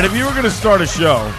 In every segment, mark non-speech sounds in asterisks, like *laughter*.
right, if you were going to start a show,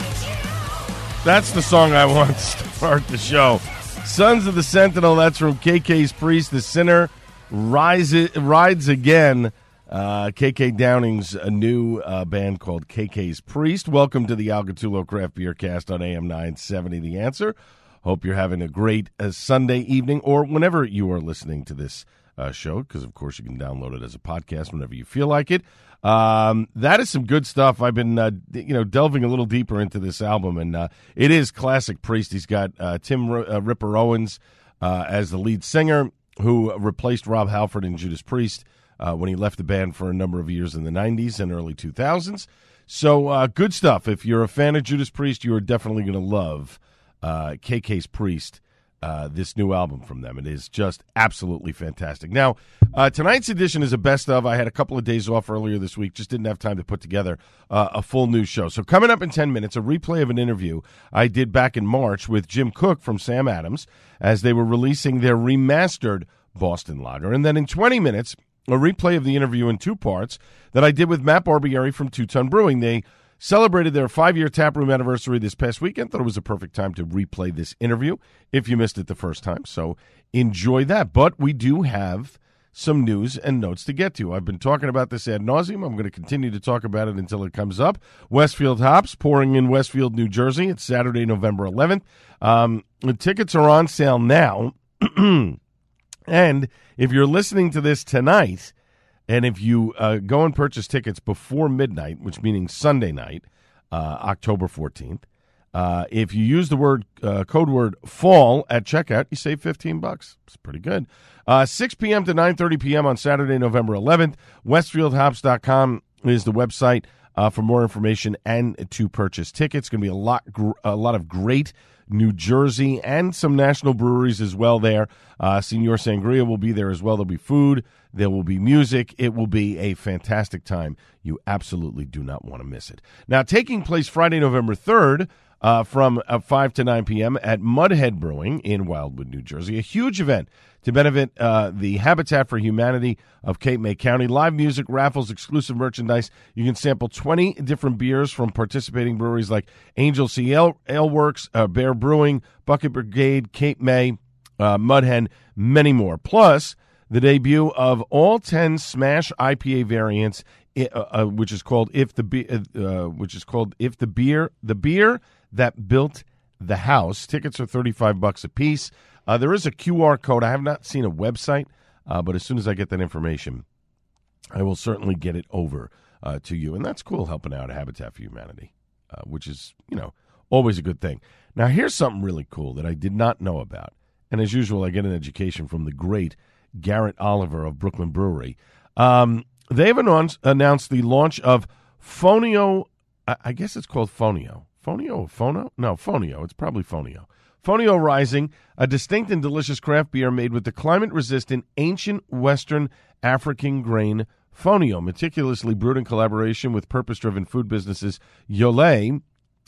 that's the song I *laughs* want to start the show. Sons of the Sentinel, that's from KK's Priest. The Sinner rise, rides again. Uh, KK Downing's a new uh, band called KK's Priest. Welcome to the Al Gattullo Craft Beer Cast on AM 970 The Answer. Hope you're having a great uh, Sunday evening or whenever you are listening to this uh, show, because of course you can download it as a podcast whenever you feel like it. Um, that is some good stuff. I've been, uh, you know, delving a little deeper into this album, and uh, it is classic Priest. He's got uh, Tim R- uh, Ripper Owens uh, as the lead singer, who replaced Rob Halford in Judas Priest when he left the band for a number of years in the '90s and early 2000s. So good stuff. If you're a fan of Judas Priest, you are definitely going to love KK's Priest uh, this new album from them. It is just absolutely fantastic. Now, uh, tonight's edition is a best of. I had a couple of days off earlier this week, just didn't have time to put together uh, a full new show. So, coming up in 10 minutes, a replay of an interview I did back in March with Jim Koch from Sam Adams as they were releasing their remastered Boston Lager. And then in 20 minutes, a replay of the interview in two parts that I did with Matt Barbieri from Two Ton Brewing. They celebrated their five year taproom anniversary this past weekend. Thought it was a perfect time to replay this interview if you missed it the first time. So enjoy that. But we do have some news and notes to get to. I've been talking about this ad nauseum. I'm going to continue to talk about it until it comes up. Westfield Hops pouring in Westfield, New Jersey. It's Saturday, November 11th. Um, the tickets are on sale now. *clears throat* and if you're listening to this tonight, and if you uh, go and purchase tickets before midnight, which meaning Sunday night, uh, October 14th, uh, if you use the word uh, code word fall at checkout, you save 15 bucks. It's pretty good. Uh, 6 p.m. to 9:30 p.m. on Saturday, November 11th. Westfieldhops.com is the website uh, for more information and to purchase tickets. Going to be a lot, gr- a lot of great New Jersey and some national breweries as well. There, uh, Senor Sangria will be there as well. There'll be food. There will be music. It will be a fantastic time. You absolutely do not want to miss it. Now, taking place Friday, November 3rd, uh, from uh, 5 to 9 p.m. at Mudhen Brewing in Wildwood, New Jersey. A huge event to benefit uh, the Habitat for Humanity of Cape May County. Live music, raffles, exclusive merchandise. You can sample 20 different beers from participating breweries like Anglesea Ale, Works, uh, Bear Brewing, Bucket Brigade, Cape May, uh, Mudhen, many more. Plus, the debut of all 10 Smash IPA variants, uh, uh, which is called if the Be- uh, which is called if the beer the beer that built the house. Tickets are 35 bucks a piece. Uh, there is a QR code. I have not seen a website, uh, but as soon as I get that information, I will certainly get it over to you. And that's cool helping out Habitat for Humanity, which is, you know, always a good thing. Now, here's something really cool that I did not know about. And as usual, I get an education from the great Garrett Oliver of Brooklyn Brewery. Um, they've announced, announced the launch of Fonio. I, guess it's called Fonio. Fonio Phono? No, Fonio. It's probably Fonio. Fonio Rising, a distinct and delicious craft beer made with the climate resistant ancient Western African grain Fonio, meticulously brewed in collaboration with purpose driven food businesses Yole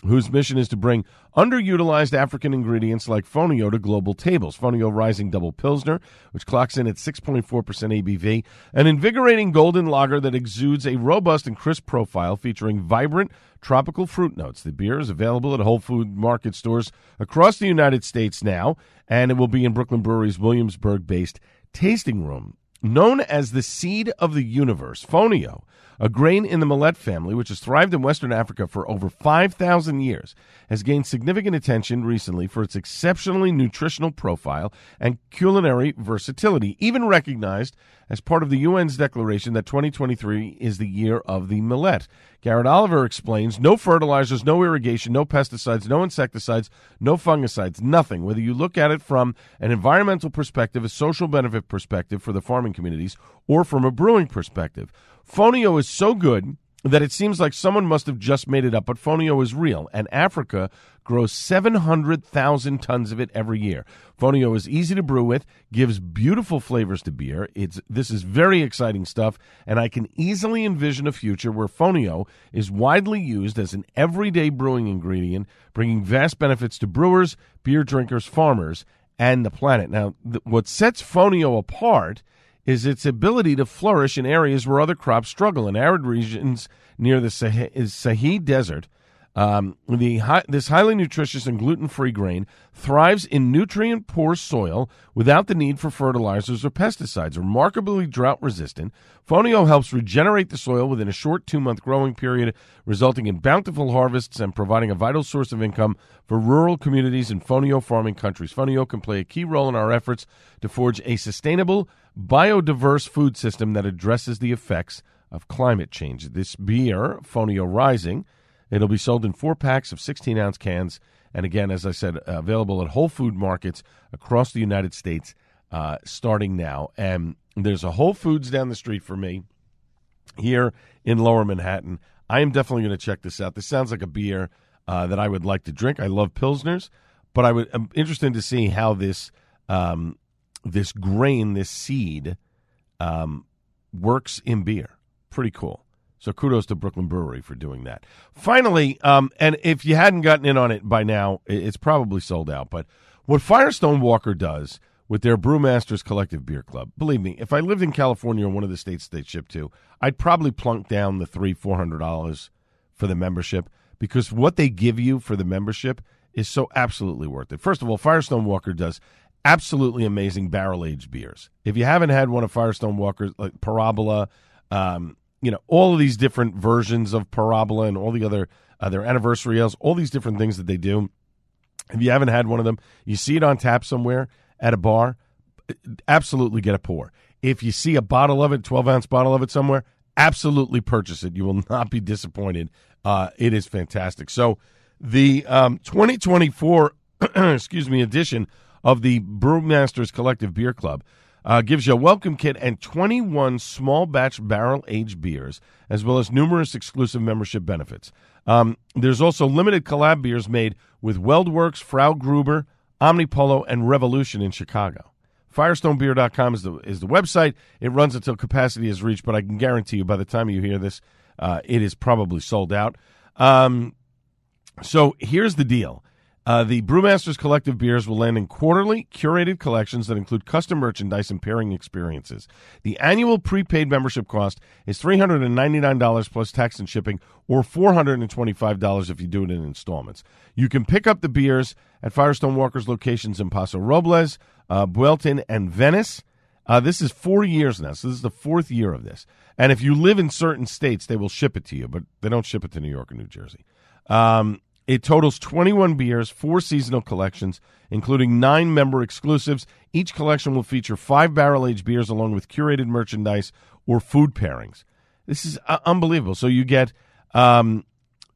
whose mission is to bring underutilized African ingredients like Fonio to global tables. Fonio Rising Double Pilsner, which clocks in at 6.4% ABV, an invigorating golden lager that exudes a robust and crisp profile featuring vibrant tropical fruit notes. The beer is available at Whole Food Market stores across the United States now, and it will be in Brooklyn Brewery's Williamsburg based tasting room. Known as the seed of the universe, Fonio a grain in the millet family, which has thrived in Western Africa for over 5,000 years, has gained significant attention recently for its exceptionally nutritional profile and culinary versatility, even recognized as part of the UN's declaration that 2023 is the year of the millet. Garrett Oliver explains no fertilizers, no irrigation, no pesticides, no insecticides, no fungicides, nothing. Whether you look at it from an environmental perspective, a social benefit perspective for the farming communities, or from a brewing perspective. Fonio is so good that it seems like someone must have just made it up, but Fonio is real, and Africa grows 700,000 tons of it every year. Fonio is easy to brew with, gives beautiful flavors to beer. It's this is very exciting stuff, and I can easily envision a future where Fonio is widely used as an everyday brewing ingredient, bringing vast benefits to brewers, beer drinkers, farmers, and the planet. Now, th- what sets Fonio apart – is its ability to flourish in areas where other crops struggle. In arid regions near the Sahel Desert, um, the high, this highly nutritious and gluten-free grain thrives in nutrient-poor soil without the need for fertilizers or pesticides. Remarkably drought-resistant, Fonio helps regenerate the soil within a short two-month growing period, resulting in bountiful harvests and providing a vital source of income for rural communities in Fonio farming countries. Fonio can play a key role in our efforts to forge a sustainable, biodiverse food system that addresses the effects of climate change. This beer, Fonio Rising It'll be sold in four packs of 16 ounce cans. And again, as I said, available at Whole Food markets across the United States uh, starting now. And there's a Whole Foods down the street for me here in Lower Manhattan. I am definitely going to check this out. This sounds like a beer uh, that I would like to drink. I love pilsners, but I would I'm interested to see how this um, this grain, this seed, um, works in beer. Pretty cool. So kudos to Brooklyn Brewery for doing that. Finally, um, and if you hadn't gotten in on it by now, it's probably sold out. But what Firestone Walker does with their Brewmasters Collective Beer Club, believe me, if I lived in California or one of the states they ship to, I'd probably plunk down the three, four hundred dollars for the membership because what they give you for the membership is so absolutely worth it. First of all, Firestone Walker does absolutely amazing barrel aged beers. If you haven't had one of Firestone Walker's, like Parabola, um, you know all of these different versions of Parabola and all the other uh, their anniversary ales, all these different things that they do. If you haven't had one of them, you see it on tap somewhere at a bar, absolutely get a pour. If you see a bottle of it, twelve ounce bottle of it somewhere, absolutely purchase it. You will *laughs* not be disappointed. Uh, it is fantastic. So the um, 2024, *clears throat* excuse me, edition of the Brewmasters Collective Beer Club uh, gives you a welcome kit and 21 small batch barrel aged beers, as well as numerous exclusive membership benefits. Um, there's also limited collab beers made with WeldWerks, Frau Gruber, Omnipollo, and Revolution in Chicago. FirestoneBeer.com is the is the website. It runs until capacity is reached, but I can guarantee you by the time you hear this, uh, it is probably sold out. Um, so here's the deal. Uh, the Brewmasters Collective beers will land in quarterly curated collections that include custom merchandise and pairing experiences. The annual prepaid membership cost is $399 plus tax and shipping, or $425 if you do it in installments. You can pick up the beers at Firestone Walker's locations in Paso Robles, uh, Buellton, and Venice. Uh, this is four years now, so this is the fourth year of this. And if you live in certain states, they will ship it to you, but they don't ship it to New York or New Jersey. Um, it totals 21 beers, four seasonal collections, including nine member exclusives. Each collection will feature five barrel aged beers along with curated merchandise or food pairings. This is uh, unbelievable. So you get um,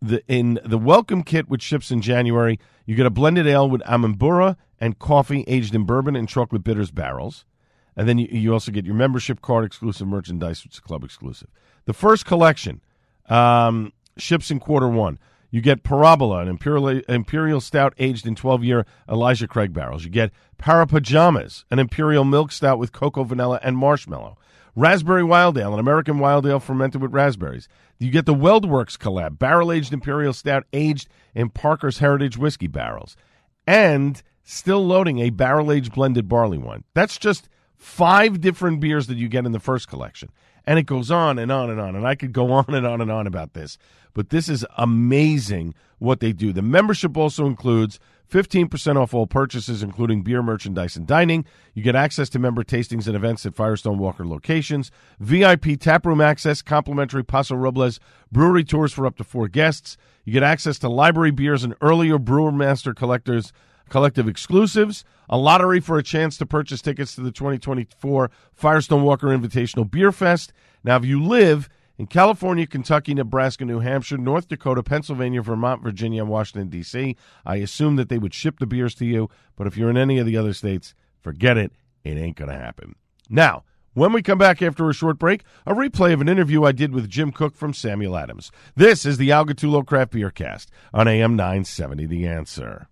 the in the welcome kit, which ships in January. You get a blended ale with Amburana and coffee aged in bourbon and chocolate bitters barrels. And then you, you also get your membership card exclusive merchandise, which is club exclusive. The first collection um, ships in quarter one. You get Parabola, an imperial, imperial stout aged in 12 year Elijah Craig barrels. You get Parapajamas, an imperial milk stout with cocoa, vanilla, and marshmallow. Raspberry Wild Ale, an American wild ale fermented with raspberries. You get the WeldWerks collab, barrel aged imperial stout aged in Parker's Heritage whiskey barrels. And still loading a barrel aged blended barley wine. That's just five different beers that you get in the first collection. And it goes on and on and on. And I could go *laughs* on and on and on about this. But this is amazing what they do. The membership also includes 15% off all purchases, including beer, merchandise, and dining. You get access to member tastings and events at Firestone Walker locations, VIP taproom access, complimentary Paso Robles brewery tours for up to four guests. You get access to library beers and earlier Brewer Master collectors collective exclusives, a lottery for a chance to purchase tickets to the 2024 Firestone Walker Invitational Beer Fest. Now, if you live in California, Kentucky, Nebraska, New Hampshire, North Dakota, Pennsylvania, Vermont, Virginia, and Washington, D.C., I assume that they would ship the beers to you. But if you're in any of the other states, forget it. It ain't going to happen. Now, when we come back after a short break, a replay of an interview I did with Jim Koch from Samuel Adams. This is the Al Gattullo Craft Beer Cast on AM 970 The Answer.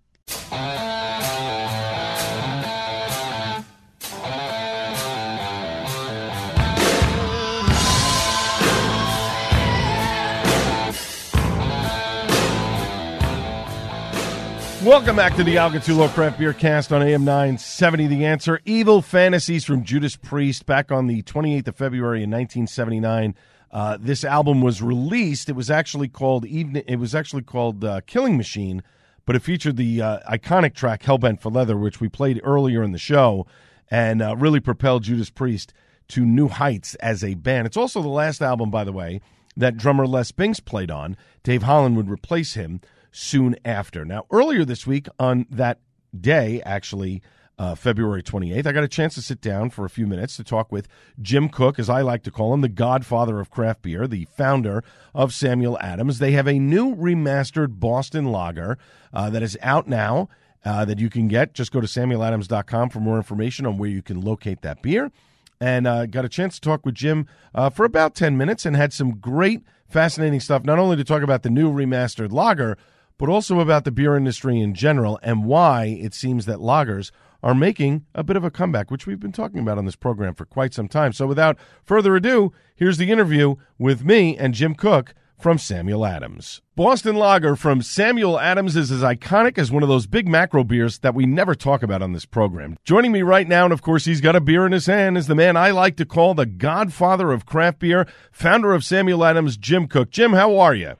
Welcome back to the Al Gattullo Craft Beer Cast on AM 970. The answer Evil Fantasies from Judas Priest back on the 28th of February in 1979. Uh, this album was released. It was actually called Evening. It was actually called uh, Killing Machine, but it featured the uh, iconic track Hellbent for Leather, which we played earlier in the show, and uh, really propelled Judas Priest to new heights as a band. It's also the last album, by the way, that drummer Les Binks played on. Dave Holland would replace him soon after. Now, earlier this week, on that day, actually, uh, February 28th, I got a chance to sit down for a few minutes to talk with Jim Koch, as I like to call him, the godfather of craft beer, the founder of Samuel Adams. They have a new remastered Boston lager uh, that is out now. Uh, that you can get. Just go to samueladams.com for more information on where you can locate that beer. And uh, got a chance to talk with Jim uh, for about 10 minutes and had some great, fascinating stuff, not only to talk about the new remastered lager, but also about the beer industry in general and why it seems that lagers are making a bit of a comeback, which we've been talking about on this program for quite some time. So without further ado, here's the interview with me and Jim Koch from Samuel Adams. Boston Lager from Samuel Adams is as iconic as one of those big macro beers that we never talk about on this program. Joining me right now, and of course he's got a beer in his hand, is the man I like to call the godfather of craft beer, founder of Samuel Adams, Jim Koch. Jim, how are you?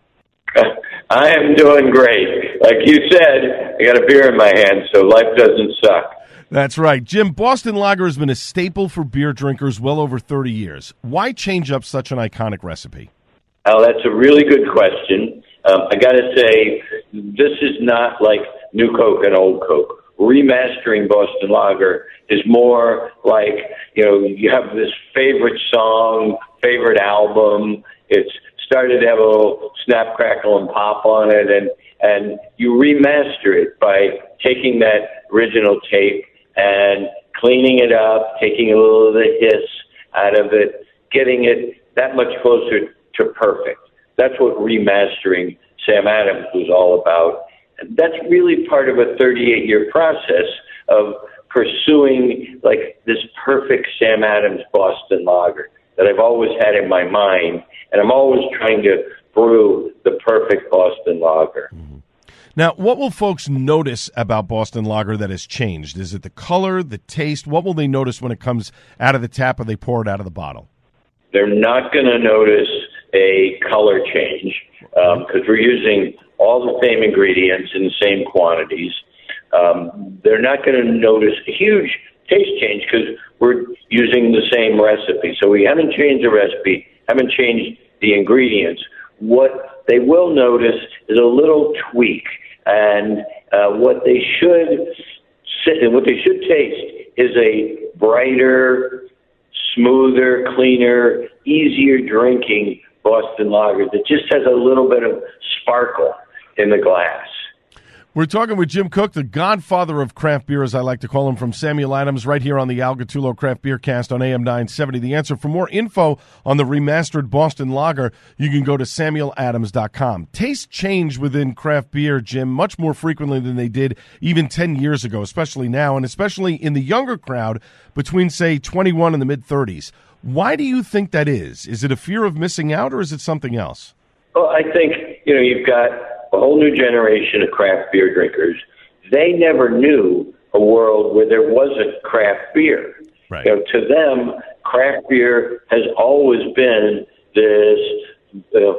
I am doing great. Like you said, I got a beer in my hand, so life doesn't suck. That's right. Jim, Boston Lager has been a staple for beer drinkers well over 30 years. Why change up such an iconic recipe? Oh, that's a really good question. Um, I got to say, this is not like new Coke and old Coke. Remastering Boston Lager is more like, you know, you have this favorite song, favorite album. It's started to have a little snap, crackle, and pop on it, and and you remaster it by taking that original tape and cleaning it up, taking a little of the hiss out of it, getting it that much closer to perfect. That's what remastering Sam Adams was all about. And that's really part of a 38 year process of pursuing like this perfect Sam Adams Boston lager that I've always had in my mind and I'm always trying to brew the perfect Boston lager. Mm-hmm. Now, what will folks notice about Boston Lager that has changed? Is it the color, the taste? What will they notice when it comes out of the tap or they pour it out of the bottle? They're not going to notice a color change because um, we're using all the same ingredients in the same quantities. Um, they're not going to notice a huge taste change because we're using the same recipe. So we haven't changed the recipe haven't changed the ingredients. What they will notice is a little tweak, and uh, what they should sit, and what they should taste is a brighter, smoother, cleaner, easier drinking Boston lager that just has a little bit of sparkle in the glass. We're talking with Jim Koch, the godfather of craft beer, as I like to call him, from Samuel Adams, right here on the Al Gattullo Craft Beer Cast on AM 970. The answer for more info on the remastered Boston Lager, you can go to samueladams.com. Tastes change within craft beer, Jim, much more frequently than they did even 10 years ago, especially now, and especially in the younger crowd between, say, 21 and the mid 30s. Why do you think that is? Is it a fear of missing out, or is it something else? Well, I think, you know, you've got a whole new generation of craft beer drinkers. They never knew a world where there wasn't craft beer. Right. You know, to them, craft beer has always been this uh,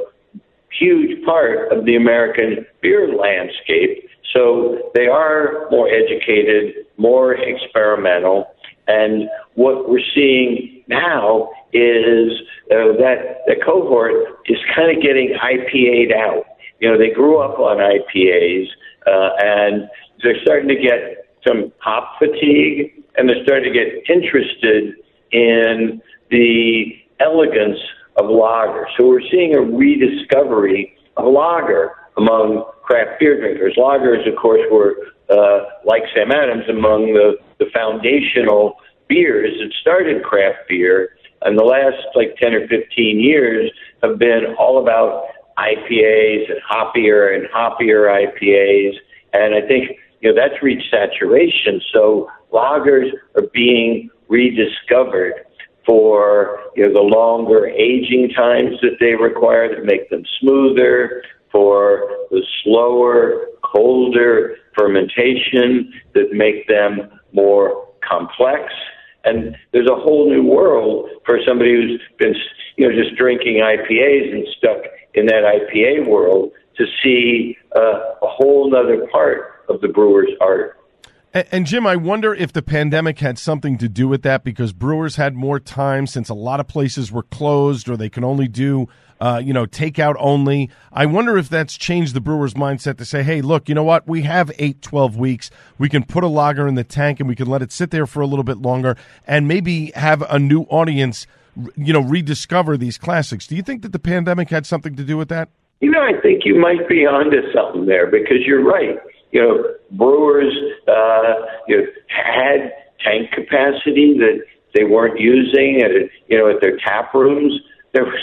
huge part of the American beer landscape. So they are more educated, more experimental, and what we're seeing now is uh, that the cohort is kind of getting IPA'd out. You know, they grew up on IPAs, uh, and they're starting to get some hop fatigue, and they're starting to get interested in the elegance of lager. So we're seeing a rediscovery of lager among craft beer drinkers. Lagers, of course, were uh, like Sam Adams among the, the foundational beers that started craft beer. And the last like 10 or 15 years have been all about IPAs and hoppier and hoppier IPAs. And I think, you know, that's reached saturation. So lagers are being rediscovered for, you know, the longer aging times that they require that make them smoother, for the slower, colder fermentation that make them more complex. And there's a whole new world for somebody who's been, you know, just drinking IPAs and stuck in that IPA world to see uh, a whole other part of the brewer's art. And, and, Jim, I wonder if the pandemic had something to do with that because brewers had more time since a lot of places were closed or they can only do, uh, you know, takeout only. I wonder if that's changed the brewer's mindset to say, hey, look, you know what? We have eight, 12 weeks. We can put a lager in the tank and we can let it sit there for a little bit longer and maybe have a new audience, you know, rediscover these classics. Do you think that the pandemic had something to do with that? You know, I think you might be onto something there because you're right you know, brewers, uh, you know, had tank capacity that they weren't using at, you know, at their tap rooms. There was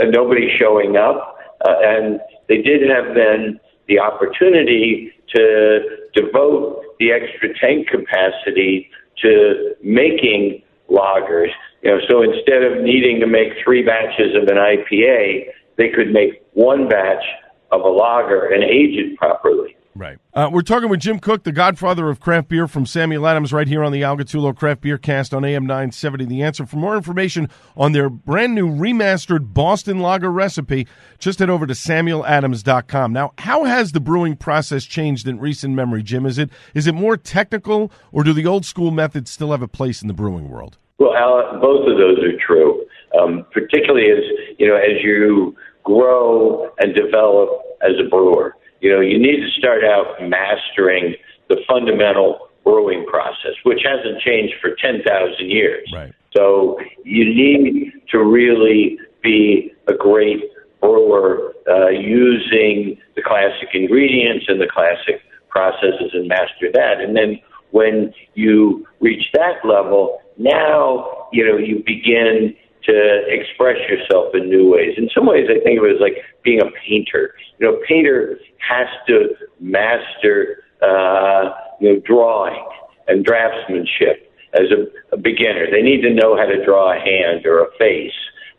uh, nobody showing up, uh, and they did have then the opportunity to devote the extra tank capacity to making lagers. You know, so instead of needing to make three batches of an IPA, they could make one batch of a lager and age it properly. Right. Uh, we're talking with Jim Koch, the godfather of craft beer from Samuel Adams, right here on the Al Gattullo Craft Beer Cast on AM 970. The answer. For more information on their brand new remastered Boston Lager recipe, just head over to samueladams.com. Now, how has the brewing process changed in recent memory, Jim? Is it is it more technical, or do the old school methods still have a place in the brewing world? Well, Al, both of those are true. Um, particularly as you know, as you grow and develop as a brewer you know, you need to start out mastering the fundamental brewing process, which hasn't changed for 10,000 years. Right. So you need to really be a great brewer uh, using the classic ingredients and the classic processes and master that. And then when you reach that level, now, you know, you begin to express yourself in new ways. In some ways, I think of it as like being a painter. You know, a painter has to master, uh, you know, drawing and draftsmanship as a, a beginner. They need to know how to draw a hand or a face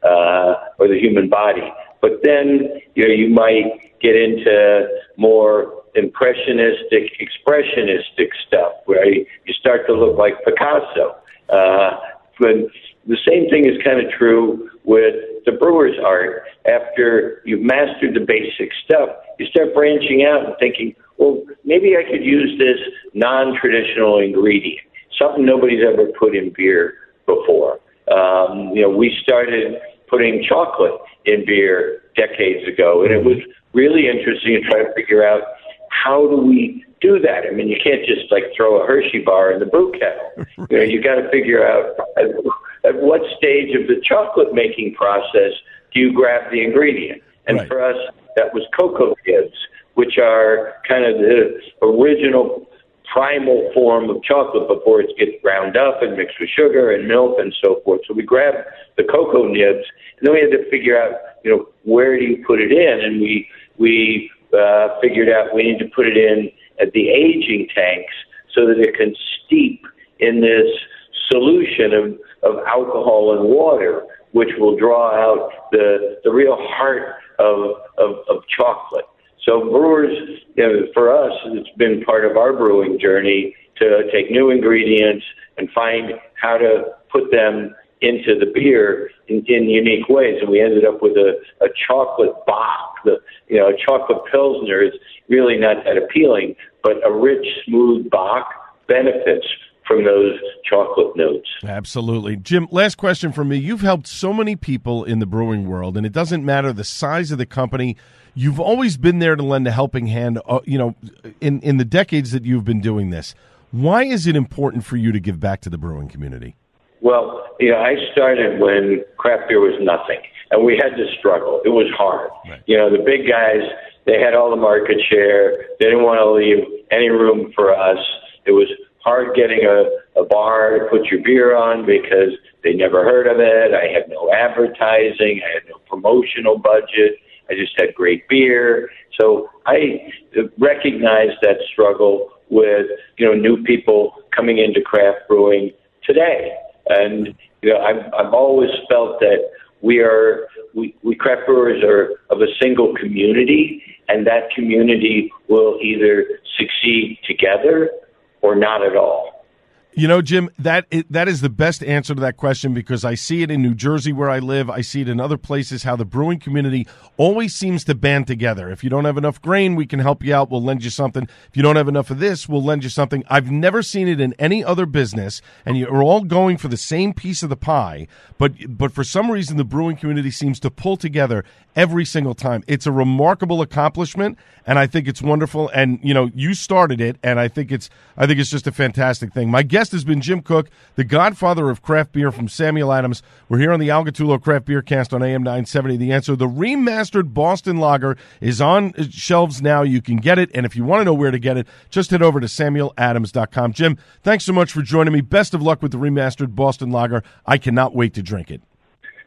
uh, or the human body. But then, you know, you might get into more impressionistic, expressionistic stuff where you, you start to look like Picasso. Uh, but the same thing is kind of true with the brewer's art. After you've mastered the basic stuff, you start branching out and thinking, well, maybe I could use this non traditional ingredient, something nobody's ever put in beer before. Um, you know, we started putting chocolate in beer decades ago, and it was really interesting to try to figure out how do we do that? I mean, you can't just like throw a Hershey bar in the brew kettle. *laughs* You know, you got to figure out at what stage of the chocolate making process do you grab the ingredient? And right. for us, that was cocoa nibs. which are kind of the original primal form of chocolate before it gets ground up and mixed with sugar and milk and so forth. So we grabbed the cocoa nibs, and then we had to figure out, you know, where do you put it in? And we we uh, figured out we need to put it in at the aging tanks so that it can steep in this solution of, of alcohol and water, which will draw out the the real heart of of, of chocolate. So brewers, you know, for us, it's been part of our brewing journey to take new ingredients and find how to put them into the beer in, in unique ways. And we ended up with a, a chocolate bock. The, you know, a chocolate pilsner is really not that appealing, but a rich, smooth bock benefits from those chocolate notes. Absolutely. Jim, last question for me. You've helped so many people in the brewing world, and it doesn't matter the size of the company You've always been there to lend a helping hand. Uh, you know, in in the decades that you've been doing this, why is it important for you to give back to the brewing community? Well, you know, I started when craft beer was nothing, and we had to struggle. It was hard. Right. You know, the big guys they had all the market share. They didn't want to leave any room for us. It was hard getting a, a bar to put your beer on because they never heard of it. I had no advertising. I had no promotional budget. I just had great beer. So I recognize that struggle with, you know, new people coming into craft brewing today. And, you know, I've, I've always felt that we are, we, we craft brewers are of a single community and that community will either succeed together or not at all. You know, Jim, that that is the best answer to that question because I see it in New Jersey where I live. I see it in other places how the brewing community always seems to band together. If you don't have enough grain, we can help you out. We'll lend you something. If you don't have enough of this, we'll lend you something. I've never seen it in any other business, and you're all going for the same piece of the pie. But but for some reason, the brewing community seems to pull together every single time. It's a remarkable accomplishment, and I think it's wonderful. And you know, you started it, and I think it's I think it's just a fantastic thing. My guest has been Jim Koch, the godfather of craft beer from Samuel Adams. We're here on the Al Gattullo Craft Beer Cast on AM 970. The answer: the remastered Boston Lager is on shelves now. You can get it, and if you want to know where to get it, just head over to SamuelAdams.com. Jim, thanks so much for joining me. Best of luck with the remastered Boston Lager. I cannot wait to drink it.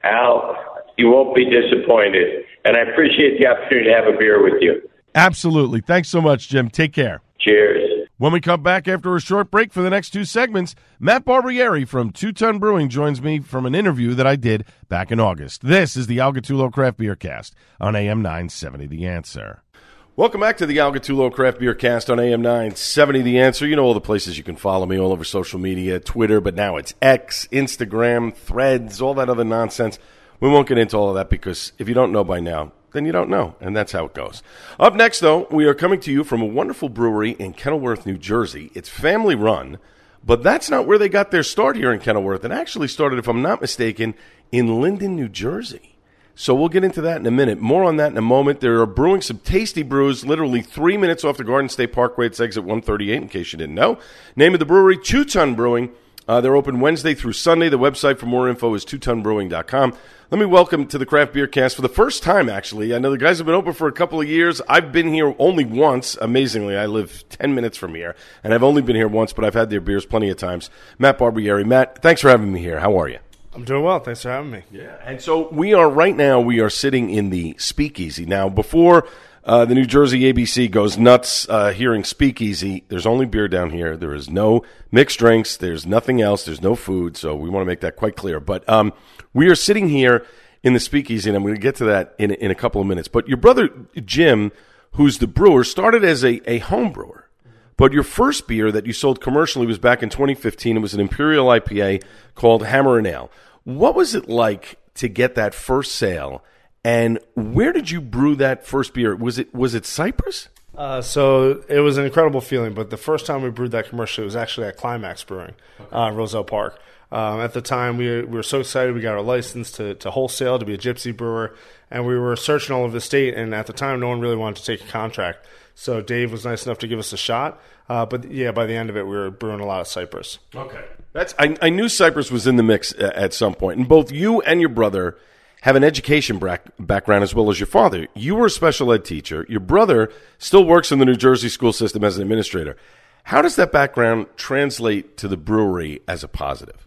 Al, you won't be disappointed. And I appreciate the opportunity to have a beer with you. Absolutely. Thanks so much, Jim. Take care. Cheers. When we come back after a short break for the next two segments, Matt Barbieri from Two Ton Brewing joins me from an interview that I did back in August. This is the Al Gattullo Craft Beer Cast on AM 970 The Answer. Welcome back to the Al Gattullo Craft Beer Cast on AM 970 The Answer. You know all the places you can follow me all over social media, Twitter, but now it's X, Instagram, Threads, all that other nonsense. We won't get into all of that because if you don't know by now, then you don't know, and that's how it goes. Up next, though, we are coming to you from a wonderful brewery in Kenilworth, New Jersey. It's family run, but that's not where they got their start here in Kenilworth. It actually started, if I'm not mistaken, in Linden, New Jersey. So we'll get into that in a minute. More on that in a moment. They are brewing some tasty brews, literally three minutes off the Garden State Parkway. It's exit 138, in case you didn't know. Name of the brewery, Two Ton Brewing. Uh, they're open Wednesday through Sunday. The website for more info is twotonbrewing.com. Let me welcome to the Craft Beer Cast for the first time, actually. I know the guys have been open for a couple of years. I've been here only once, amazingly. I live 10 minutes from here, and I've only been here once, but I've had their beers plenty of times. Matt Barbieri. Matt, thanks for having me here. How are you? I'm doing well. Thanks for having me. Yeah. And so we are right now, we are sitting in the speakeasy. Now, before uh, the New Jersey ABC goes nuts uh, hearing speakeasy. There's only beer down here. There is no mixed drinks. There's nothing else. There's no food. So we want to make that quite clear. But um, we are sitting here in the speakeasy, and I'm going to get to that in, in a couple of minutes. But your brother, Jim, who's the brewer, started as a, a home brewer. But your first beer that you sold commercially was back in 2015. It was an Imperial IPA called Hammer and Ale. What was it like to get that first sale? And where did you brew that first beer? Was it was it Cypress? Uh, so it was an incredible feeling. But the first time we brewed that commercially was actually at Climax Brewing, okay. uh, Roselle Park. Um, at the time, we, we were so excited. We got our license to, to wholesale to be a gypsy brewer, and we were searching all over the state. And at the time, no one really wanted to take a contract. So Dave was nice enough to give us a shot. Uh, but yeah, by the end of it, we were brewing a lot of Cypress. Okay, that's I, I knew Cypress was in the mix at some point, and both you and your brother have an education back- background as well as your father. You were a special ed teacher. Your brother still works in the New Jersey school system as an administrator. How does that background translate to the brewery as a positive?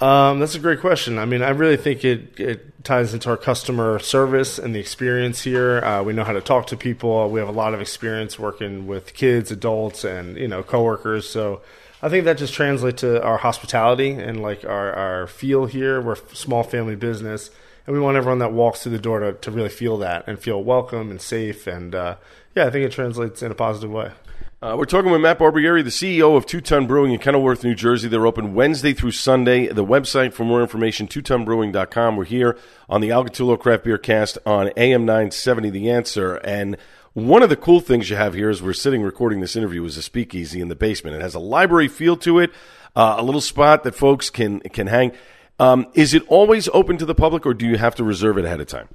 Um, that's a great question. I mean, I really think it, it ties into our customer service and the experience here. Uh, we know how to talk to people. We have a lot of experience working with kids, adults, and you know coworkers. So I think that just translates to our hospitality and like our, our feel here. We're a small family business, and we want everyone that walks through the door to, to really feel that and feel welcome and safe. And uh, yeah, I think it translates in a positive way. Uh, we're talking with Matt Barbieri, the CEO of Two Ton Brewing in Kenilworth, New Jersey. They're open Wednesday through Sunday. The website for more information, twotonbrewing.com. We're here on the Al Gattullo Craft Beer Cast on AM 970, The Answer. And one of the cool things you have here is we're sitting recording this interview is a speakeasy in the basement. It has a library feel to it, uh, a little spot that folks can, can hang. Um, is it always open to the public or do you have to reserve it ahead of time?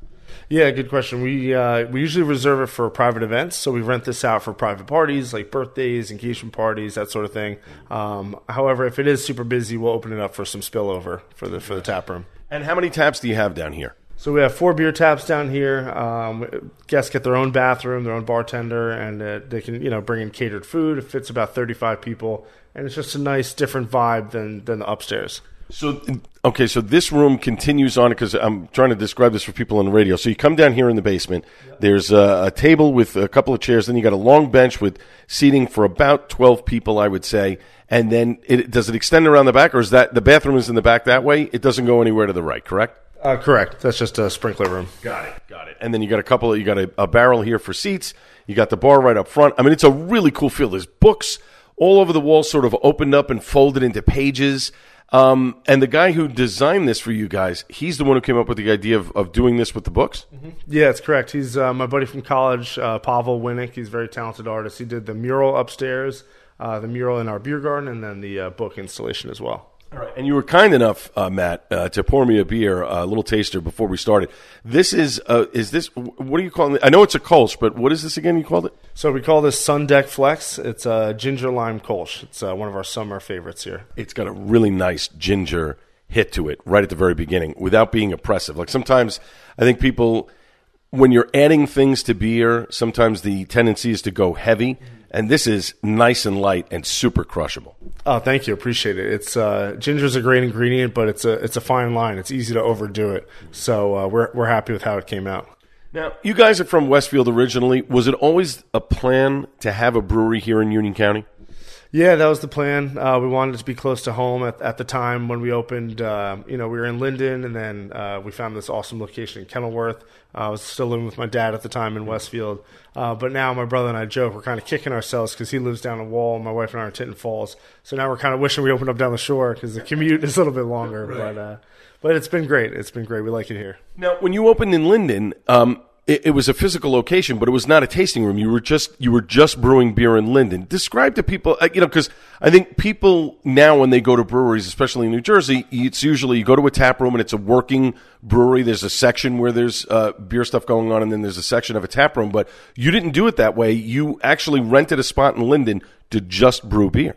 Yeah, good question. We uh, we usually reserve it for private events, so we rent this out for private parties like birthdays, engagement parties, that sort of thing. Um, however, if it is super busy, we'll open it up for some spillover for the for the tap room. And how many taps do you have down here? So we have four beer taps down here. Um, guests get their own bathroom, their own bartender, and uh, they can you know bring in catered food. It fits about thirty five people, and it's just a nice different vibe than than the upstairs. So, okay, so this room continues on because I'm trying to describe this for people on the radio. So you come down here in the basement. There's a, a, table with a couple of chairs. Then you got a long bench with seating for about 12 people, I would say. And then it, does it extend around the back, or is that the bathroom is in the back that way? It doesn't go anywhere to the right, correct? Uh, correct. That's just a sprinkler room. Got it. Got it. And then you got a couple. Of, you got a, a barrel here for seats. You got the bar right up front. I mean, it's a really cool feel. There's books all over the wall, sort of opened up and folded into pages. Um, and the guy who designed this for you guys, he's the one who came up with the idea of, of doing this with the books? Mm-hmm. Yeah, it's correct. He's uh, my buddy from college, uh, Pavel Winnick. He's a very talented artist. He did the mural upstairs, uh, the mural in our beer garden, and then the uh, book installation as well. All right. And you were kind enough, uh, Matt, uh, to pour me a beer, a little taster before we started. This is, uh, is this, what are you calling it? I know it's a Kolsch, but what is this again you called it? So we call this Sun Deck Flex. It's a ginger lime Kolsch. It's uh, one of our summer favorites here. It's got a really nice ginger hit to it right at the very beginning without being oppressive. Like sometimes I think people, when you're adding things to beer, sometimes the tendency is to go heavy. And this is nice and light and super crushable. Oh, thank you. Appreciate it. It's uh, ginger's a great ingredient, but it's a it's a fine line. It's easy to overdo it. So uh, we're we're happy with how it came out. Now, you guys are from Westfield originally. Was it always a plan to have a brewery here in Union County? Yeah, that was the plan. Uh, we wanted to be close to home at, at the time when we opened. Uh, you know, we were in Linden, and then uh, we found this awesome location in Kenilworth. I was still living with my dad at the time in Westfield, uh, but now my brother and I joke we're kind of kicking ourselves because he lives down the wall, and my wife and I are in Tinton Falls. So now we're kind of wishing we opened up down the shore because the commute is a little bit longer. Right. But uh, but it's been great. It's been great. We like it here. Now, when you opened in Linden, um, it, it, was a physical location, but it was not a tasting room. You were just you were just brewing beer in Linden. Describe to people, uh, you know, because I think people now when they go to breweries, especially in New Jersey, it's usually you go to a tap room and it's a working brewery. There's a section where there's uh, beer stuff going on, and then there's a section of a tap room. But you didn't do it that way. You actually rented a spot in Linden to just brew beer.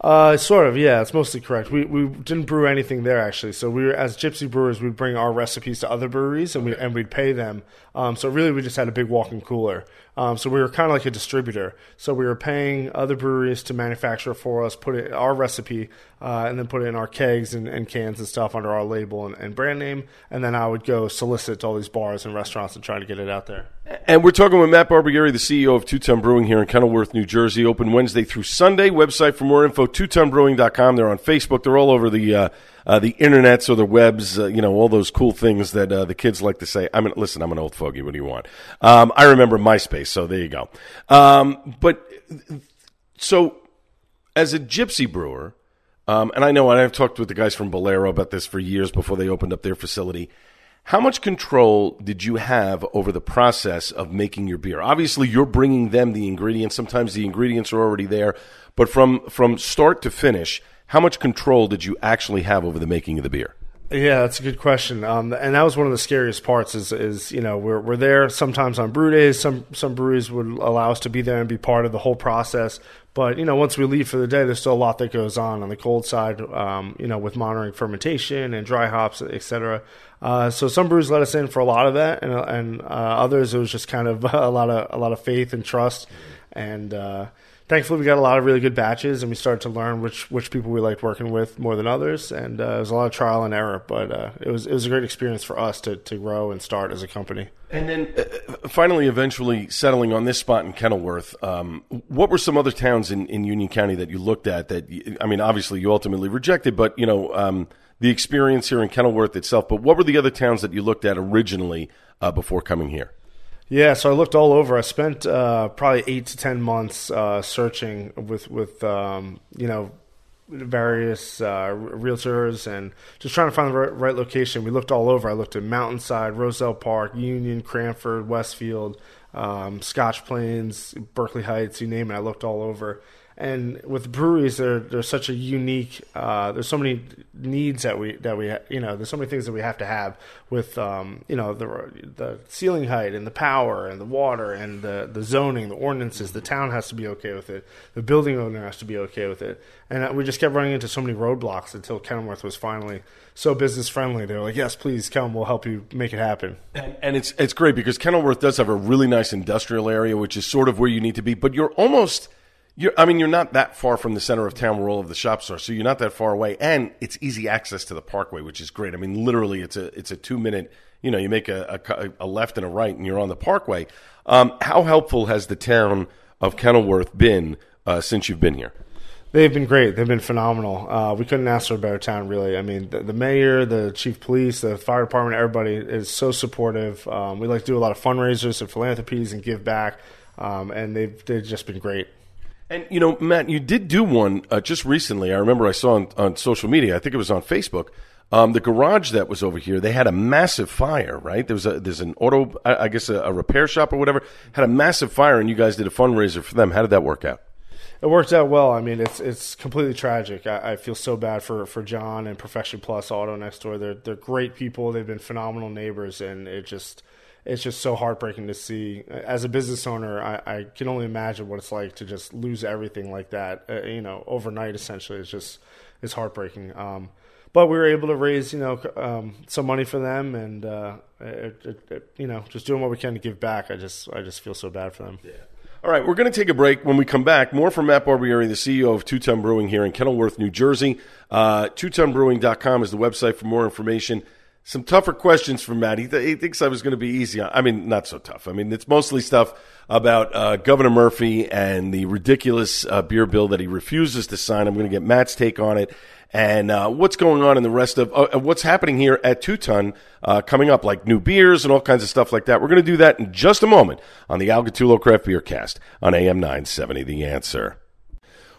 Uh, sort of, yeah. It's mostly correct. We we didn't brew anything there actually. So we were as Gypsy brewers, we'd bring our recipes to other breweries and we and we'd pay them. Um, so really, we just had a big walk-in cooler. Um, so we were kind of like a distributor. So we were paying other breweries to manufacture for us, put it our recipe, uh, and then put it in our kegs and, and, cans and stuff under our label and, and, brand name. And then I would go solicit to all these bars and restaurants and try to get it out there. And we're talking with Matt Barbieri, the CEO of Two Ton Brewing here in Kenilworth, New Jersey. Open Wednesday through Sunday. Website for more info, twotonbrewing.com. They're on Facebook. They're all over the uh, uh, the internets or the webs, uh, you know, all those cool things that uh, the kids like to say. I mean, listen, I'm an old fogey. What do you want? Um, I remember MySpace, so there you go. Um, but so, as a gypsy brewer, um, and I know I've talked with the guys from Bolero about this for years before they opened up their facility. How much control did you have over the process of making your beer? Obviously, you're bringing them the ingredients. Sometimes the ingredients are already there, but from from start to finish, how much control did you actually have over the making of the beer? Yeah, that's a good question. Um, and that was one of the scariest parts. Is is you know we're we're there sometimes on brew days. Some some breweries would allow us to be there and be part of the whole process. But you know, once we leave for the day, there's still a lot that goes on on the cold side. Um, you know, with monitoring fermentation and dry hops, etc. Uh, so some brews let us in for a lot of that, and, and uh, others it was just kind of *laughs* a lot of a lot of faith and trust. And uh, thankfully, we got a lot of really good batches, and we started to learn which which people we liked working with more than others. And uh, it was a lot of trial and error, but uh, it was it was a great experience for us to to grow and start as a company. And then uh, finally, eventually settling on this spot in Kenilworth, um, what were some other towns in, in Union County that you looked at that, you, I mean, obviously you ultimately rejected, but, you know, um, the experience here in Kenilworth itself, but what were the other towns that you looked at originally uh, before coming here? Yeah, so I looked all over. I spent uh, probably eight to ten months uh, searching with with um, you know various uh, realtors and just trying to find the right, right, location. We looked all over. I looked at Mountainside, Roselle Park, Union, Cranford, Westfield, um, Scotch Plains, Berkeley Heights, you name it. I looked all over and with breweries, there there's such a unique. Uh, there's so many needs that we that we you know there's so many things that we have to have with um, you know the the ceiling height and the power and the water and the the zoning, the ordinances. The town has to be okay with it. The building owner has to be okay with it. And uh, we just kept running into so many roadblocks until Kenilworth was finally so business friendly. They were like, "Yes, please come. We'll help you make it happen." And, and it's it's great because Kenilworth does have a really nice industrial area, which is sort of where you need to be, but you're almost you're, I mean, you're not that far from the center of town where all of the shops are, so you're not that far away, and it's easy access to the Parkway, which is great. I mean, literally, it's a it's a two minute. You know, you make a, a, a left and a right, and you're on the Parkway. Um, how helpful has the town of Kenilworth been uh, since you've been here? They've been great. They've been phenomenal. Uh, we couldn't ask for a better town, really. I mean, the, the, mayor, the chief police, the fire department, everybody is so supportive. Um, we like to do a lot of fundraisers and philanthropies and give back, um, and they've they've just been great. And you know, Matt, you did do one uh, just recently. I remember I saw on, on social media. I think it was on Facebook. Um, the garage that was over here, they had a massive fire. Right? There was a there's an auto, I guess, a, a repair shop or whatever had a massive fire, and you guys did a fundraiser for them. How did that work out? It worked out well. I mean, it's it's completely tragic. I, I, feel so bad for, for John and Perfection Plus Auto next door. They're they're great people. They've been phenomenal neighbors, and it just it's just so heartbreaking to see. As a business owner, I, I, can only imagine what it's like to just lose everything like that. Uh, you know, overnight. Essentially, it's just it's heartbreaking. Um, but we were able to raise, you know, um, some money for them, and uh, it, it, it, you know, just doing what we can to give back. I just I just feel so bad for them. Yeah. All right, we're going to take a break. When we come back, more from Matt Barbieri, the CEO of Two Ton Brewing here in Kenilworth, New Jersey. Uh, TwoTonBrewing.com is the website for more information some tougher questions from Matt. He, th- he thinks I was going to be easy. I mean, not so tough. I mean, it's mostly stuff about uh, Governor Murphy and the ridiculous uh, beer bill that he refuses to sign. I'm going to get Matt's take on it and uh, what's going on in the rest of uh, what's happening here at Two Ton uh, coming up, like new beers and all kinds of stuff like that. We're going to do that in just a moment on the Al Gattullo Craft Beer Cast on AM 970. The answer.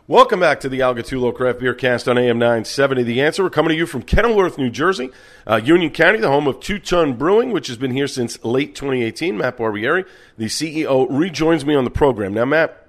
Welcome back to the Al Gattullo Craft Beer Cast on AM 970. The answer, we're coming to you from Kenilworth, New Jersey, uh, Union County, the home of Two Ton Brewing, which has been here since late 2018. Matt Barbieri, the CEO, rejoins me on the program. Now, Matt,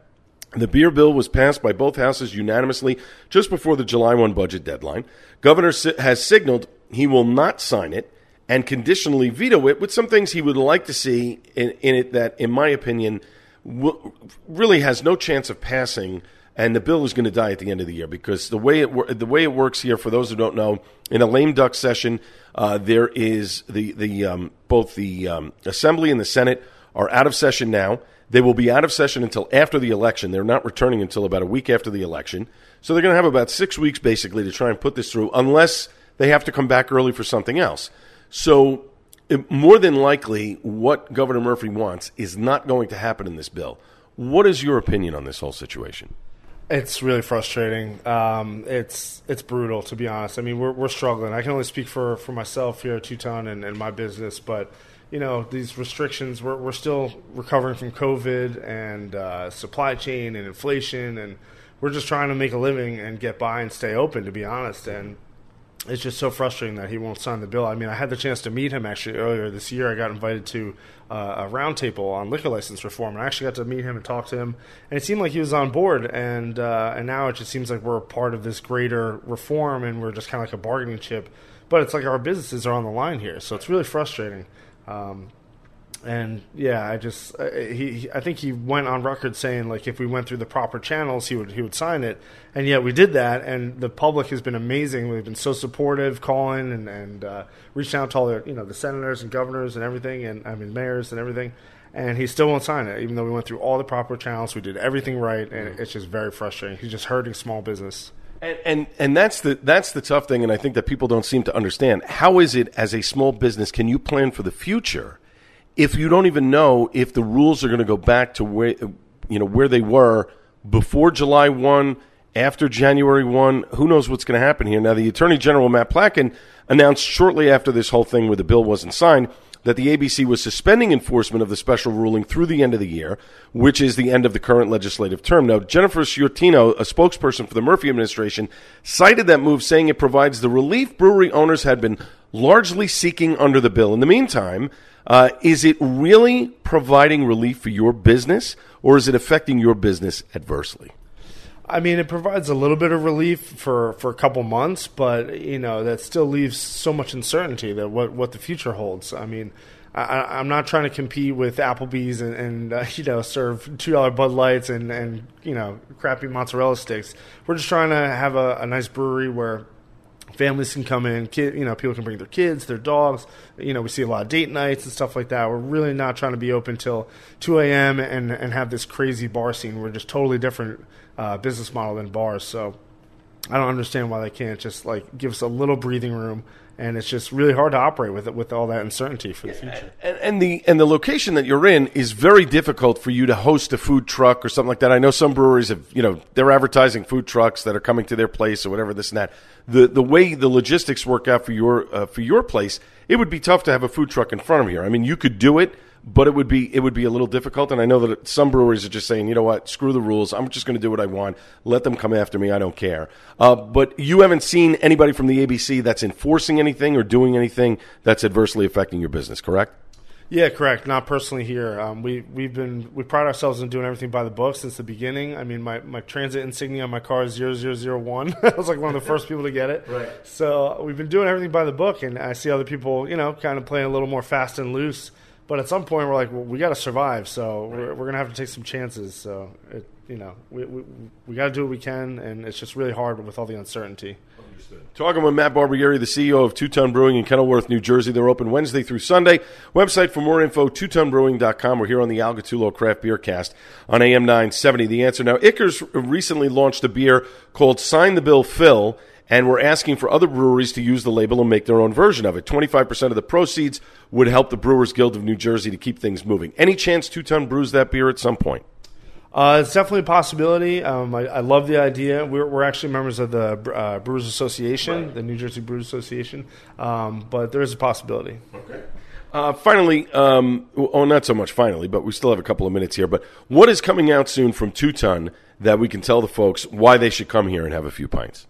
the beer bill was passed by both houses unanimously just before the July 1 budget deadline. Governor has signaled he will not sign it and conditionally veto it with some things he would like to see in, in it that, in my opinion, really has no chance of passing – and the bill is going to die at the end of the year because the way it the way it works here, for those who don't know, in a lame duck session, uh, there is the the um, both the um, Assembly and the Senate are out of session now. They will be out of session until after the election. They're not returning until about a week after the election. So they're going to have about six weeks basically to try and put this through, unless they have to come back early for something else. So it, more than likely, what Governor Murphy wants is not going to happen in this bill. What is your opinion on this whole situation? It's really frustrating. Um, it's it's brutal to be honest. I mean, we're we're struggling. I can only speak for, for myself here at Two Ton and, and my business, but you know these restrictions. We're we're still recovering from COVID and uh, supply chain and inflation, and we're just trying to make a living and get by and stay open. To be honest, and it's just so frustrating that he won't sign the bill. I mean, I had the chance to meet him actually earlier this year. I got invited to uh, a roundtable on liquor license reform, and I actually got to meet him and talk to him. And it seemed like he was on board. And uh, and now it just seems like we're a part of this greater reform, and we're just kind of like a bargaining chip. But it's like our businesses are on the line here, so it's really frustrating. Um, and yeah, I just uh, he, I think he went on record saying like if we went through the proper channels, he would he would sign it, and yet we did that, and the public has been amazing. We've been so supportive, calling and and uh, reaching out to all the you know the senators and governors and everything, and I mean mayors and everything, and he still won't sign it, even though we went through all the proper channels, we did everything right, and it's just very frustrating. He's just hurting small business. And, and and that's the that's the tough thing, and I think that people don't seem to understand. How is it as a small business can you plan for the future if you don't even know if the rules are going to go back to where you know where they were before July one, after January one? Who knows what's going to happen here? Now, the Attorney General Matt Platkin announced shortly after this whole thing where the bill wasn't signed that the ABC was suspending enforcement of the special ruling through the end of the year, which is the end of the current legislative term. Now, Jennifer Sciortino, a spokesperson for the Murphy administration, cited that move, saying it provides the relief brewery owners had been largely seeking under the bill. In the meantime, uh, is it really providing relief for your business, or is it affecting your business adversely? I mean, it provides a little bit of relief for, for a couple months, but you know that still leaves so much uncertainty that what, what the future holds. I mean, I, am not trying to compete with Applebee's and, and uh, *laughs* you know serve two dollar Bud Lights and and you know crappy mozzarella sticks. We're just trying to have a, a nice brewery where families can come in, kid, you know, people can bring their kids, their dogs. You know, we see a lot of date nights and stuff like that. We're really not trying to be open till 2 a.m. and and have this crazy bar scene. We're just totally different uh, business model than bars. So I don't understand why they can't just like give us a little breathing room. And it's just really hard to operate with it with all that uncertainty for the future. And, and the and the location that you're in is very difficult for you to host a food truck or something like that. I know some breweries have, you know, they're advertising food trucks that are coming to their place or whatever this and that. The the way the logistics work out for your uh, for your place, it would be tough to have a food truck in front of here. I mean, you could do it but it would be it would be a little difficult. And I know that some breweries are just saying, you know what, screw the rules. I'm just going to do what I want. Let them come after me. I don't care. Uh, but you haven't seen anybody from the ABC that's enforcing anything or doing anything that's adversely affecting your business, correct? Yeah, correct. Not personally here. Um, we we've been we pride ourselves in doing everything by the book since the beginning. I mean, my, my transit insignia on my car is 0001. *laughs* I was like one of the first people to get it. Right. So we've been doing everything by the book, and I see other people, you know, kind of playing a little more fast and loose. But at some point, we're like, well, we got to survive, so we're, we're gonna have to take some chances. So it, you know, we we, we got to do what we can, and it's just really hard with all the uncertainty. Talking with Matt Barbieri, the CEO of Two Ton Brewing in Kenilworth, New Jersey. They're open Wednesday through Sunday. Website for more info, twotonbrewing.com. We're here on the Al Gattullo Craft Beer Cast on AM 970. The answer now, Icarus recently launched a beer called Sign the Bill Phil and we're asking for other breweries to use the label and make their own version of it. 25% of the proceeds would help the Brewers Guild of New Jersey to keep things moving. Any chance Two Ton brews that beer at some point? Uh, it's definitely a possibility. Um, I, I, love the idea. We're, we're, actually members of the uh, Brewers Association, right. the New Jersey Brewers Association, um, but there is a possibility. Okay. Uh, finally, um, oh, not so much finally, but we still have a couple of minutes here. But what is coming out soon from Two Ton that we can tell the folks why they should come here and have a few pints?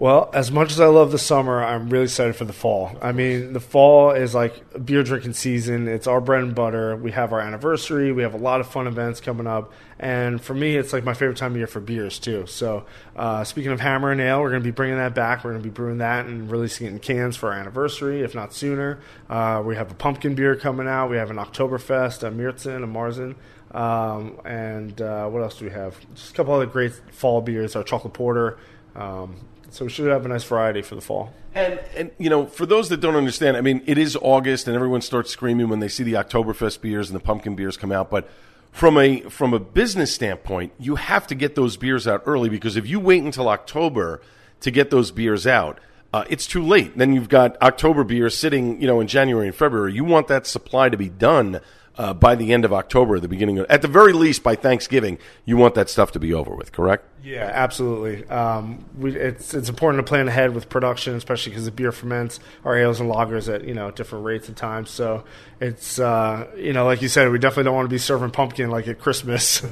Well, as much as I love the summer, I'm really excited for the fall. I mean, the fall is like beer drinking season. It's our bread and butter. We have our anniversary. We have a lot of fun events coming up. And for me, it's like my favorite time of year for beers, too. So, uh, speaking of Hammer and Ale, we're going to be bringing that back. We're going to be brewing that and releasing it in cans for our anniversary, if not sooner. Uh, we have a pumpkin beer coming out. We have an Oktoberfest, a Märzen, a Marzen. Um, and uh, what else do we have? Just a couple other great fall beers. Our chocolate porter. Um, so we should have a nice variety for the fall. And and you know, for those that don't understand, I mean, it is August, and everyone starts screaming when they see the Oktoberfest beers and the pumpkin beers come out. But from a from a business standpoint, you have to get those beers out early because if you wait until October to get those beers out, uh, it's too late. Then you've got October beers sitting, you know, in January and February. You want that supply to be done uh, by the end of October, the beginning of, at the very least by Thanksgiving, you want that stuff to be over with, correct? Yeah, absolutely. Um, we, it's it's important to plan ahead with production, especially because the beer ferments our ales and lagers at you know different rates and times. So it's uh, you know like you said, we definitely don't want to be serving pumpkin like at Christmas.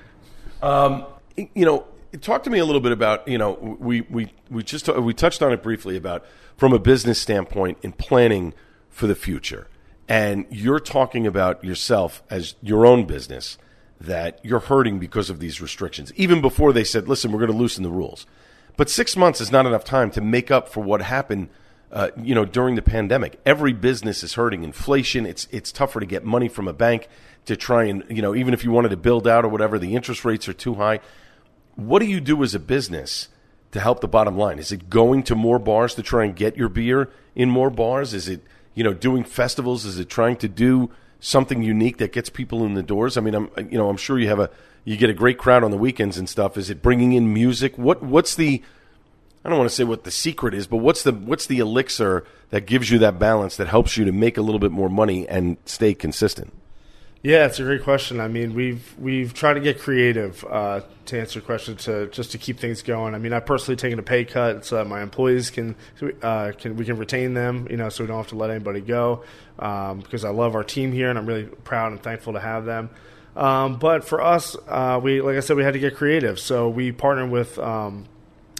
*laughs* um, you know, talk to me a little bit about you know we we we just we touched on it briefly about from a business standpoint in planning for the future and you're talking about yourself as your own business that you're hurting because of these restrictions, even before they said, listen, we're going to loosen the rules. But six months is not enough time to make up for what happened uh, you know, during the pandemic. Every business is hurting. Inflation. It's it's tougher to get money from a bank to try and you know, even if you wanted to build out or whatever, the interest rates are too high. What do you do as a business to help the bottom line? Is it going to more bars to try and get your beer in more bars? Is it you know doing festivals? Is it trying to do something unique that gets people in the doors? I mean, I'm you know I'm sure you have a you get a great crowd on the weekends and stuff. Is it bringing in music? What what's the I don't want to say what the secret is, but what's the what's the elixir that gives you that balance that helps you to make a little bit more money and stay consistent? Yeah, it's a great question. I mean, we've we've tried to get creative uh, to answer questions to just to keep things going. I mean, I've personally taken a pay cut so that my employees can uh, can we can retain them, you know, so we don't have to let anybody go um, because I love our team here and I'm really proud and thankful to have them. Um, but for us, uh, we like I said, we had to get creative, so we partnered with. Um,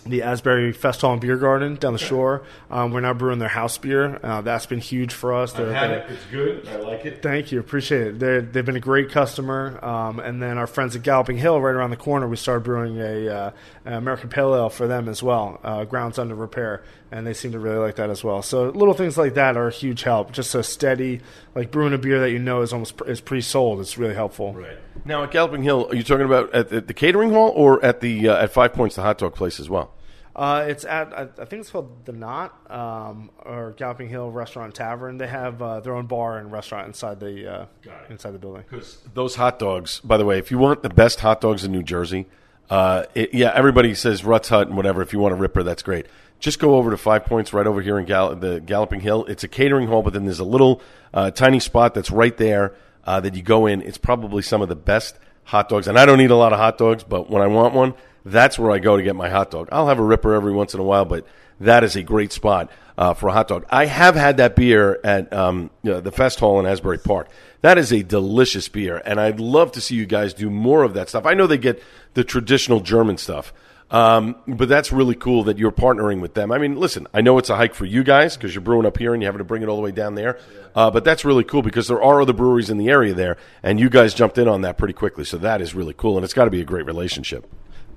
the Asbury Fest Hall and Beer Garden down the shore. Um, we're now brewing their house beer. Uh, that's been huge for us. I've had it. It's good. I like it. Thank you. Appreciate it. they have been a great customer. Um, and then our friends at Galloping Hill, right around the corner, we started brewing a uh, American Pale Ale for them as well. Uh, grounds under repair, and they seem to really like that as well. So little things like that are a huge help. Just a steady, like brewing a beer that you know is almost is pre-sold. It's really helpful. Right. Now at Galloping Hill, are you talking about at the, the catering hall or at the uh, at Five Points, the hot dog place as well? Uh, it's at I, I, think it's called the Knot um, or Galloping Hill Restaurant Tavern. They have uh, their own bar and restaurant inside the uh, inside the building. Because those hot dogs, by the way, if you want the best hot dogs in New Jersey, uh, it, yeah, everybody says Rutt's Hut and whatever. If you want a ripper, that's great. Just go over to Five Points right over here in Gall- the Galloping Hill. It's a catering hall, but then there's a little uh, tiny spot that's right there uh, that you go in. It's probably some of the best hot dogs, and I don't eat a lot of hot dogs, but when I want one that's where I go to get my hot dog. I'll have a ripper every once in a while, but that is a great spot uh, for a hot dog. I have had that beer at um, you know, the Fest Hall in Asbury Park. That is a delicious beer, and I'd love to see you guys do more of that stuff. I know they get the traditional German stuff, um, but that's really cool that you're partnering with them. I mean, listen, I know it's a hike for you guys because you're brewing up here and you're having to bring it all the way down there, uh, but that's really cool because there are other breweries in the area there, and you guys jumped in on that pretty quickly. So that is really cool, and it's got to be a great relationship.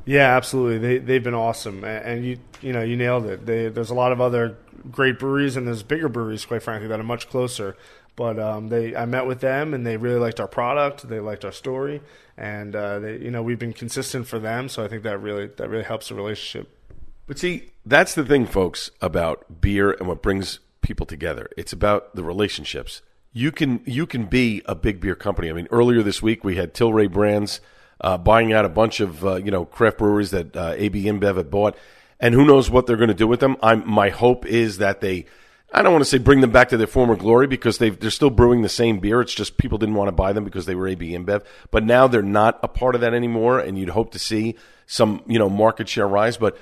Yeah, absolutely. They they've been awesome, and you you know you nailed it. They, there's a lot of other great breweries, and there's bigger breweries, quite frankly, that are much closer. But um, they I met with them, and they really liked our product. They liked our story, and uh, they you know we've been consistent for them. So I think that really that really helps the relationship. But see, that's the thing, folks, about beer and what brings people together. It's about the relationships. You can you can be a big beer company. I mean, earlier this week we had Tilray Brands uh, buying out a bunch of uh, you know craft breweries that uh, AB InBev had bought, and who knows what they're going to do with them. I'm my hope is that they. I don't want to say bring them back to their former glory because they they're still brewing the same beer. It's just people didn't want to buy them because they were AB InBev. But now they're not a part of that anymore, and you'd hope to see some you know market share rise. But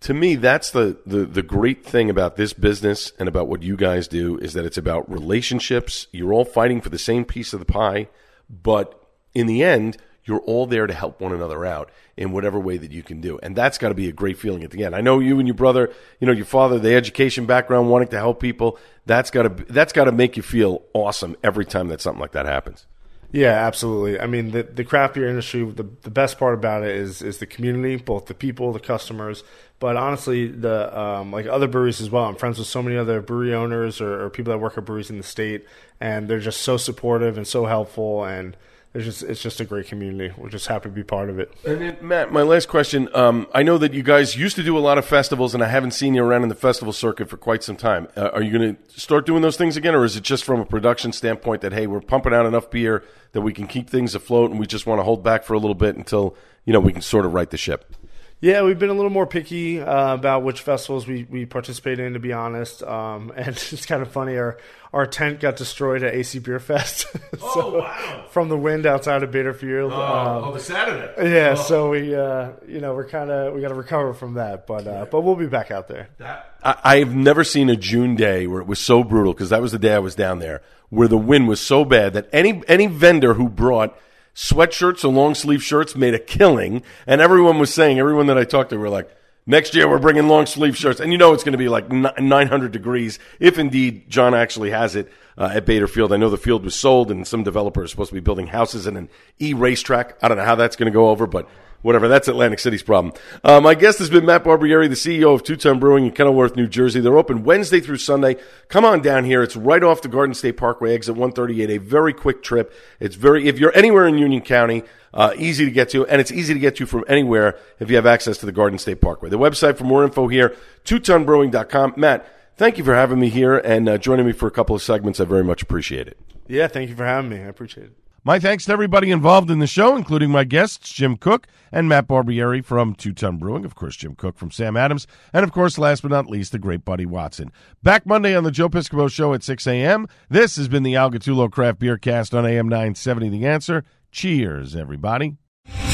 to me, that's the, the, the great thing about this business and about what you guys do is that it's about relationships. You're all fighting for the same piece of the pie, but in the end, you're all there to help one another out in whatever way that you can do. And that's got to be a great feeling at the end. I know you and your brother, you know, your father, the education background, wanting to help people. That's got to, that's got to make you feel awesome every time that something like that happens. Yeah, absolutely. I mean, the, the craft beer industry, the, the best part about it is is the community, both the people, the customers, but honestly, the um, like other breweries as well. I'm friends with so many other brewery owners or, or people that work at breweries in the state, and they're just so supportive and so helpful. And it's just it's just a great community. We're just happy to be part of it. And then, Matt, my last question. Um, I know that you guys used to do a lot of festivals, and I haven't seen you around in the festival circuit for quite some time. Uh, are you going to start doing those things again, or is it just from a production standpoint that hey, we're pumping out enough beer that we can keep things afloat, and we just want to hold back for a little bit until you know we can sort of right the ship? Yeah, we've been a little more picky uh, about which festivals we, we participate in, to be honest. Um, *laughs* and it's kind of funny. Our our tent got destroyed at AC Beer Fest. *laughs* so, oh wow! From the wind outside of Bader Field. Oh, um, oh the Saturday. Yeah, oh. so we uh, you know we're kind of we got to recover from that, but uh, but we'll be back out there. That, I, I've never seen a June day where it was so brutal because that was the day I was down there, where the wind was so bad that any any vendor who brought sweatshirts and long sleeve shirts made a killing, and everyone was saying, everyone that I talked to were like, next year we're bringing long sleeve shirts, and you know it's going to be like 900 degrees if indeed John actually has it uh, at Bader Field. I know the field was sold, and some developer is supposed to be building houses and an e racetrack. I don't know how that's going to go over, but whatever. That's Atlantic City's problem. Uh, my guest has been Matt Barbieri, the CEO of Two Ton Brewing in Kenilworth, New Jersey. They're open Wednesday through Sunday. Come on down here. It's right off the Garden State Parkway, exit 138. A very quick trip. It's very if you're anywhere in Union County. Uh, easy to get to, and it's easy to get to from anywhere if you have access to the Garden State Parkway. The website for more info here, twotonbrewing.com. Matt, thank you for having me here and uh, joining me for a couple of segments. I very much appreciate it. Yeah, thank you for having me. I appreciate it. My thanks to everybody involved in the show, including my guests, Jim Koch and Matt Barbieri from Two Ton Brewing, of course, Jim Koch from Sam Adams, and of course, last but not least, the great Buddy Watson. Back Monday on the Joe Piscopo Show at 6 a.m. This has been the Al Gattullo Craft Beer Cast on AM 970 The Answer. Cheers, everybody.